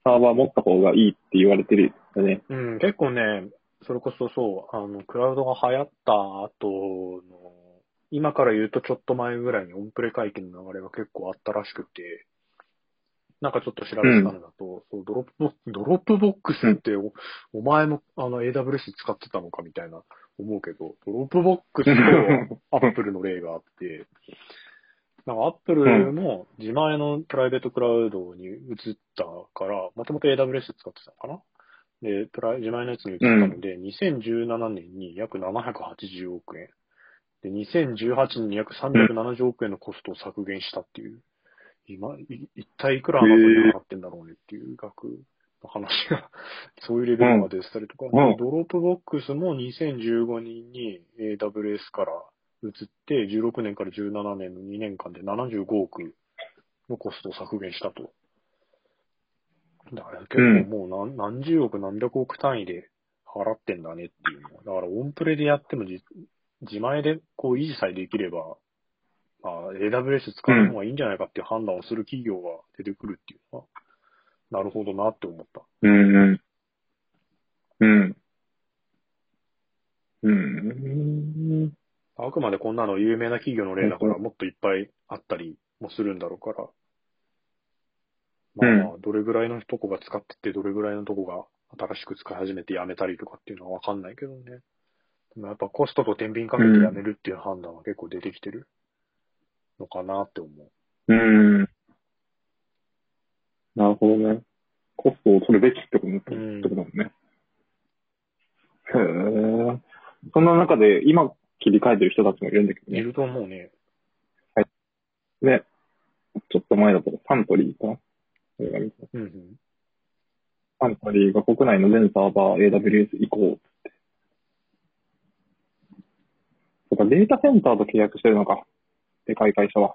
サーバー持った方がいいって言われてるよね。うん、結構ね、それこそそう、あの、クラウドが流行った後の、今から言うとちょっと前ぐらいにオンプレ回帰の流れが結構あったらしくて、なんかちょっと調べたのだと、そう Dropbox、Dropbox ってお、お前もあの AWS 使ってたのかみたいな思うけど、 Dropbox とアップルの例があって、なんかアップルも自前のプライベートクラウドに移ったから、もともと AWS 使ってたのかな？で、プライ自前のやつに移ったので、2017年に約780億円。で、2018年に約370億円のコストを削減したっていう。今、い一体いくらアマゾンに払ってんだろうねっていう額の話が、*laughs* そういうレベルまでしたりとか、うん Dropbox も2015年に AWS から移って、16年から17年の2年間で75億のコストを削減したと。だから結構もう何,、何十億何百億単位で払ってんだねっていうのは。だからオンプレでやってもじ自前でこう維持さえできれば、まあ、AWS 使う方がいいんじゃないかっていう判断をする企業が出てくるっていうのは、なるほどなって思った。うんうん。うん。うん。あくまでこんなの有名な企業の例だから、うんもっといっぱいあったりもするんだろうから。まあ、どれぐらいのとこが使ってて、どれぐらいのとこが新しく使い始めてやめたりとかっていうのはわかんないけどね。でもやっぱコストと天秤かけてやめるっていう判断は結構出てきてるのかなって思う。うん。なるほどね。コストを取るべきってことってうんことだもんね。へえ。そんな中で今切り替えてる人たちもいるんだけどね。いると思うね。で、ちょっと前だとサントリーかな見たうんうん。サントリーが国内の全サーバー AWS 移行って。とかデータセンターと契約してるのか。でかい会社は。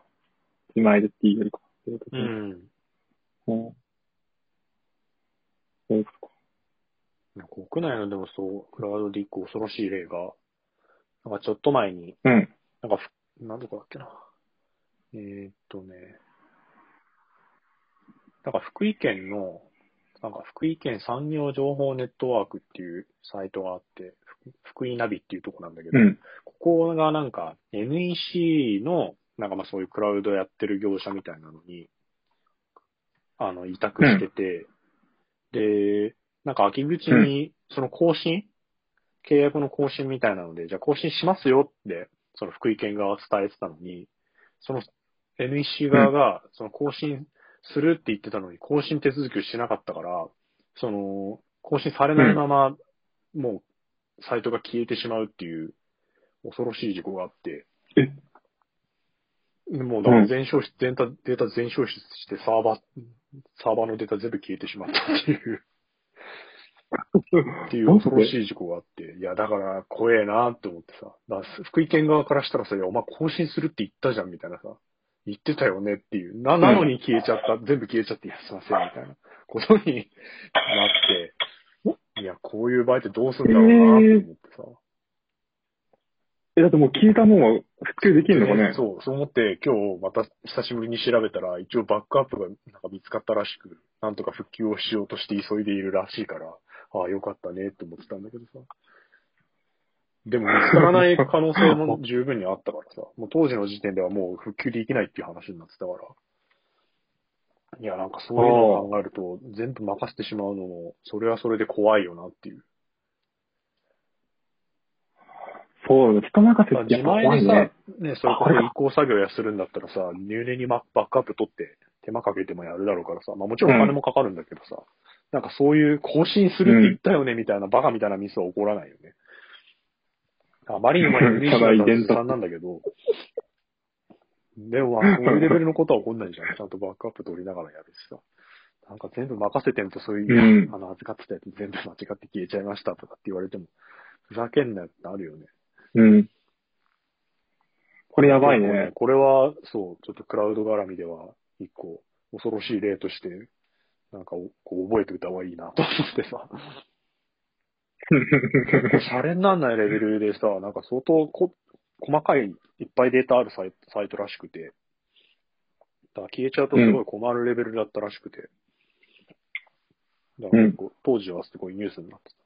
自前でっていうよりか。うん。うん。そうか。国内のでもそう、クラウドで一個恐ろしい例が、なんかちょっと前に、うん。なんかふ、なんとかだっけな。えーっとね、なんか福井県の、なんか福井県産業情報ネットワークっていうサイトがあって、ふ福井ナビっていうとこなんだけど、うん。ここがなんか NEC の、なんかまあそういうクラウドやってる業者みたいなのに、あの、委託してて、で、なんか秋口に、その更新、契約の更新みたいなので、じゃあ更新しますよって、その福井県側は伝えてたのに、その NEC 側が、その更新するって言ってたのに、更新手続きをしなかったから、その、更新されないまま、もう、サイトが消えてしまうっていう、恐ろしい事故があって、えでもう、だから全消失、データ、データ全消失して、サーバー、サーバーのデータ全部消えてしまったっていう、*laughs* っていう恐ろしい事故があって、いや、だから怖えなって思ってさ、福井県側からしたらさ、いや、お前更新するって言ったじゃんみたいなさ、言ってたよねっていう、な、なのに消えちゃった、全部消えちゃって、いや、すいません、みたいな。ことになって、いや、こういう場合ってどうするんだろうなって思ってさ。え、だってもう消えたもんは復旧できるのかね？そう、そう思って今日また久しぶりに調べたら、一応バックアップがなんか見つかったらしく、なんとか復旧をしようとして急いでいるらしいから、ああ、よかったねって思ってたんだけどさ。でも見つからない可能性も十分にあったからさ、*laughs* もう当時の時点ではもう復旧できないっていう話になってたから。いや、なんかそういうのを考えると、全部任せてしまうのも、それはそれで怖いよなっていう。そう、人任せってや自っぱ怖い前でさね。、ね、それこそ移行作業やするんだったらさ、入念にバックアップ取って手間かけてもやるだろうからさ、まあもちろんお金もかかるんだけどさ、なんかそういう更新するって言ったよねみたいなバカみたいなミスは起こらないよね。あまりにも NEC だったらずさんなんだけど、でもまあ *laughs* そういうレベルのことは起こんないじゃん。ちゃんとバックアップ取りながらやるしさ。なんか全部任せてんとそういう、うんあの預かってたやつ全部間違って消えちゃいましたとかって言われても、ふざけんなよってあるよね。うん。これやばいね。これは、そう、ちょっとクラウド絡みでは、一個、恐ろしい例として、なんかお、こう覚えておいた方がいいなと思ってさ、*laughs* シャレになんないレベルでさ、なんか相当こ細かい、いっぱいデータあるサイトサイトらしくて、だ消えちゃうとすごい困るレベルだったらしくて、だから結構、当時はすごいニュースになってへ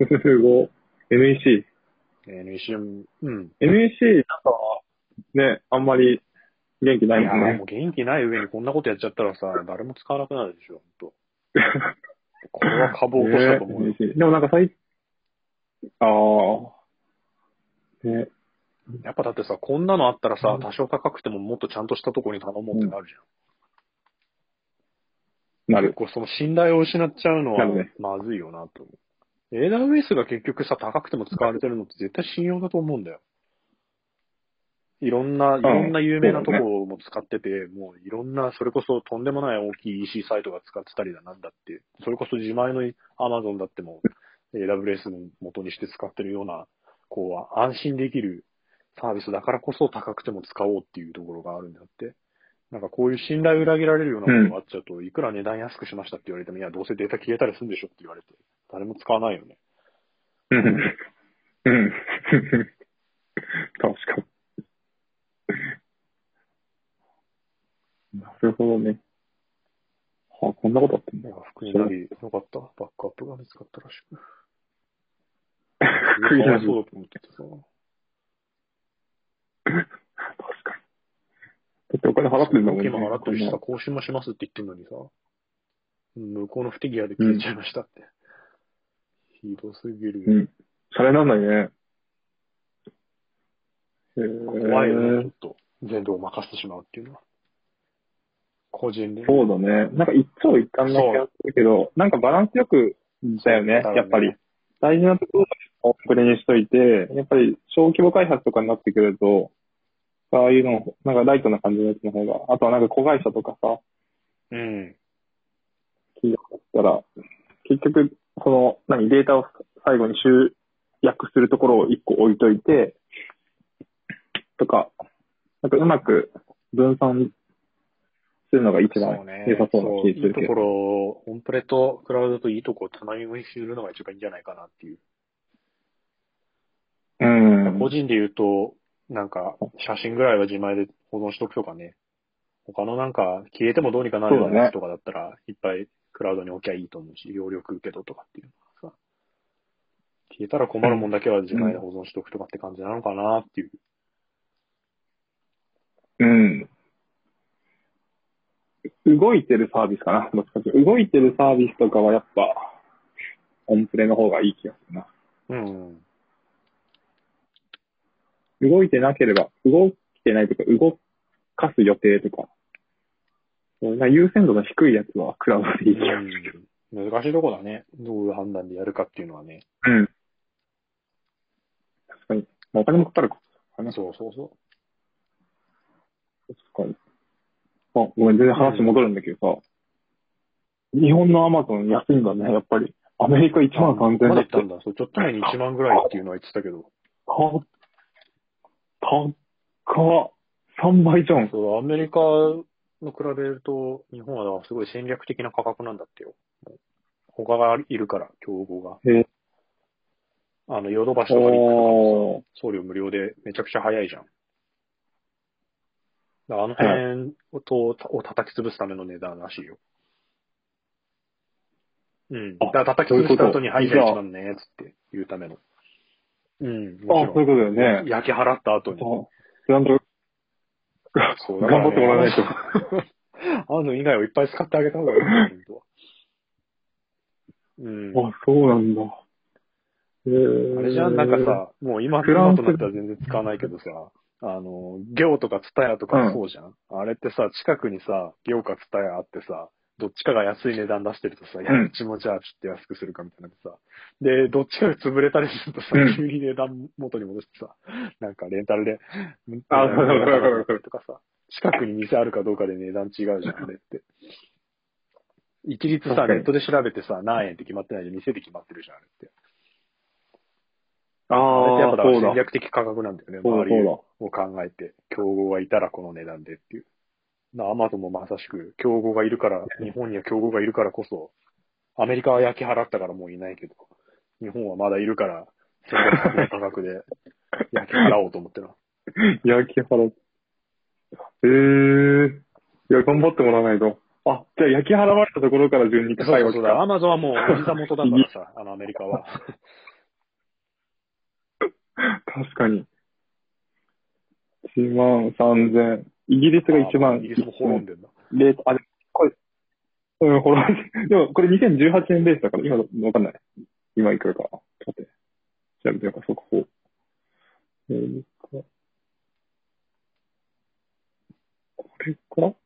5、NEC。NEC、うん。NEC、なんか、ね、あんまり元気ないもんね。もう元気ない上にこんなことやっちゃったらさ、誰も使わなくなるでしょ、ほんと。*laughs* これは株を落としたと思う、ね。でもなんか最、ああ。ね。やっぱだってさ、こんなのあったらさ、多少高くてももっとちゃんとしたとこに頼もうってなるじゃん。うん、なる。こ構その信頼を失っちゃうのは、まずいよなと思う。AWS が結局さ、高くても使われてるのって絶対信用だと思うんだよ。いろんな、いろんな有名なところも使ってて、もういろんな、それこそとんでもない大きい EC サイトが使ってたりだなんだって、それこそ自前の Amazon だっても AWS の元にして使ってるような、こう、安心できるサービスだからこそ高くても使おうっていうところがあるんだって。なんかこういう信頼を裏切られるようなことがあっちゃうと、いくら値段安くしましたって言われても、いや、どうせデータ消えたりするんでしょって言われて、誰も使わないよね。うん。うん。確かに。なるほどね。はあ、こんなことあったんだ福井なり、よかった。バックアップが見つかったらしく。*laughs* 福井なりそうだと思っててさ。確かに。だってお金払ってるんだもんね。今払ってるしさ、更新もしますって言ってんのにさ、向こうの不手際で消えちゃいましたって。ひどすぎるよ。うん。それなんだね。へ怖いよね、ちょえっ。と。全部を任せてしまうっていうのは。個人で。そうだね。なんか一長一短な気がするけど、なんかバランスよくだよね、やっぱり。大事なところをプンにしといて、やっぱり小規模開発とかになってくると、ああいうの、なんかライトな感じのやつの方が、あとはなんか子会社とかさ、うん。企業だったら、結局、その、何、データを最後に集約するところを一個置いといて、とか、なんかうまく分散するのが一番。良さそうなそう気がするけど。いいところを、オンプレとクラウドといいとこをつなぎ食いするのが一番いいんじゃないかなっていう。うん。個人で言うと、なんか、写真ぐらいは自前で保存しとくとかね。他のなんか、消えてもどうにかなるようなやつとかだったら、いっぱいクラウドに置きゃいいと思うし、容量食うけどとかっていうのはさ。消えたら困るもんだけは自前で保存しとくとかって感じなのかなっていう。うん。動いてるサービスかな。動いてるサービスとかはやっぱ、オンプレの方がいい気がするな。うん。動いてなければ、動いてないとか、動かす予定とか、優先度の低いやつはクラウドでいい気がするけど。うん、難しいとこだね。どういう判断でやるかっていうのはね。うん。確かに。まあ、お金もかかるかな。そうそうそ確かに。あ、ごめん、全然話戻るんだけどさ、日本のアマゾン安いんだね、やっぱり。アメリカ1う。万3000円だったん。だ。そう、ちょっと前に1万ぐらいっていうのは言ってたけど。た、高っ。3倍じゃん。そう、アメリカの比べると、日本はすごい戦略的な価格なんだってよ。他がいるから、競合が。へえ。あの、ヨドバシとかリックおー。送料無料でめちゃくちゃ早いじゃん。だあの辺と、を叩き潰すための値段らしいよ。うん。あだから叩き潰した後に、はい、じゃあそういうこと1万ね、つって言うための。うん。あ、そういうことだよね。焼き払った後に。あちゃんと、そう頑張ってもらわないと。と。*laughs* あの以外をいっぱい使ってあげた方がいい。うん。あ、そうなんだ。へえ。あれじゃん、なんか、さ、もう今、フランス今となったら全然使わないけどさ、あの、行とかツタヤとかそうじゃん、あれってさ、近くにさ、行かツタヤあってさ、どっちかが安い値段出してるとさ、いや、うちもじゃあちょっと安くするかみたいなでさ、で、どっちかが潰れたりするとさうん、急に値段元に戻してさ、なんかレンタルで、あわかるわかるわかるわかるとかさ、近くに店あるかどうかで値段違うじゃん、あれって。一律さ、ネットで調べてさ、何円って決まってないで、店で決まってるじゃん、あれって。ああやっぱ戦。略的価格なんだよね。周りを考えて、競合がいたらこの値段でっていう。アマゾンもまさしく、競合がいるから、日本には競合がいるからこそ、アメリカは焼き払ったからもういないけど、日本はまだいるから、戦略的な価格で *laughs* 焼き払おうと思ってるの。焼き払っええー。いや、頑張ってもらわないと。あ、じゃあ焼き払われたところから順にそう会話来そう。アた。マゾンはもうお膝元だからさ、*laughs* あのアメリカは。確かに。1万3000。イギリスが1万イギリスも滅んでんだ。レート、あ、でこれ、うん、ほら、*laughs* でもこれ2018年ベースだから、今わかんない。今いくらか。ちょっと待って。調べてようか、速報。えーと、これか？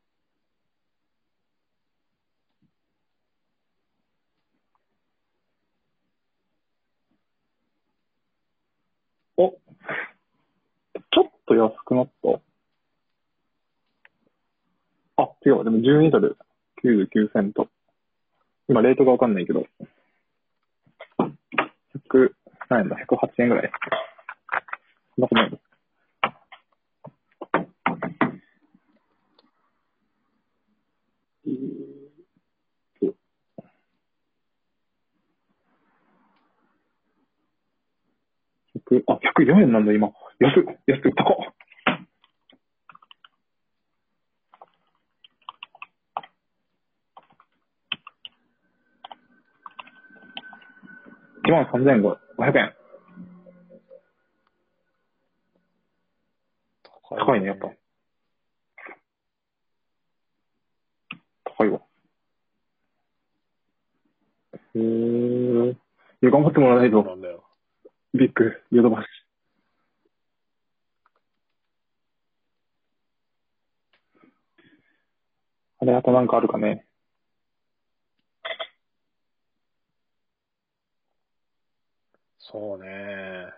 お、ちょっと安くなった。あ、違う、でも12ドル99セント。今、レートがわかんないけど。100、何円だ、108円ぐらい。そんなことないえーっと100あ、104円なんだ、今。安い、安い、高っ。1万3500円。高いね、やっぱ。高いわ。へー。いや、頑張ってもらわないと。なんだよ。ビッグ、ヨドバシ。あれ、あとなんかあるかね。そうね。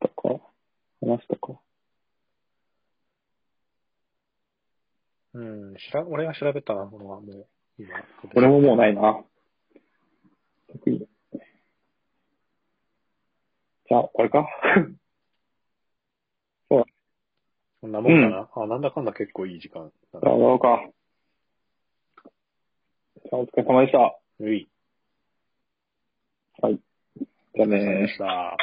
とか、話したか。うん、しら、俺が調べたものはもう、今。俺ももうないな。特に。じゃあ、これか。*laughs* そんなもんかな。あ、なんだかんだ結構いい時間だじゃあ、終わろうか。じゃあ、お疲れ様でした。うい。はい。じゃあねお疲れ様でした。